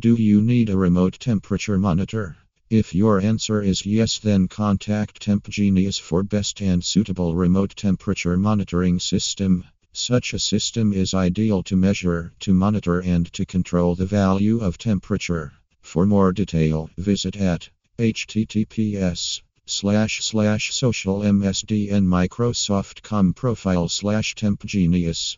Do you need a remote temperature monitor? If your answer is yes, then contact TempGenius for best and suitable remote temperature monitoring system. Such a system is ideal to measure, to monitor, and to control the value of temperature. For more detail, visit at https slash slash social msdn microsoft com profile slash tempgenius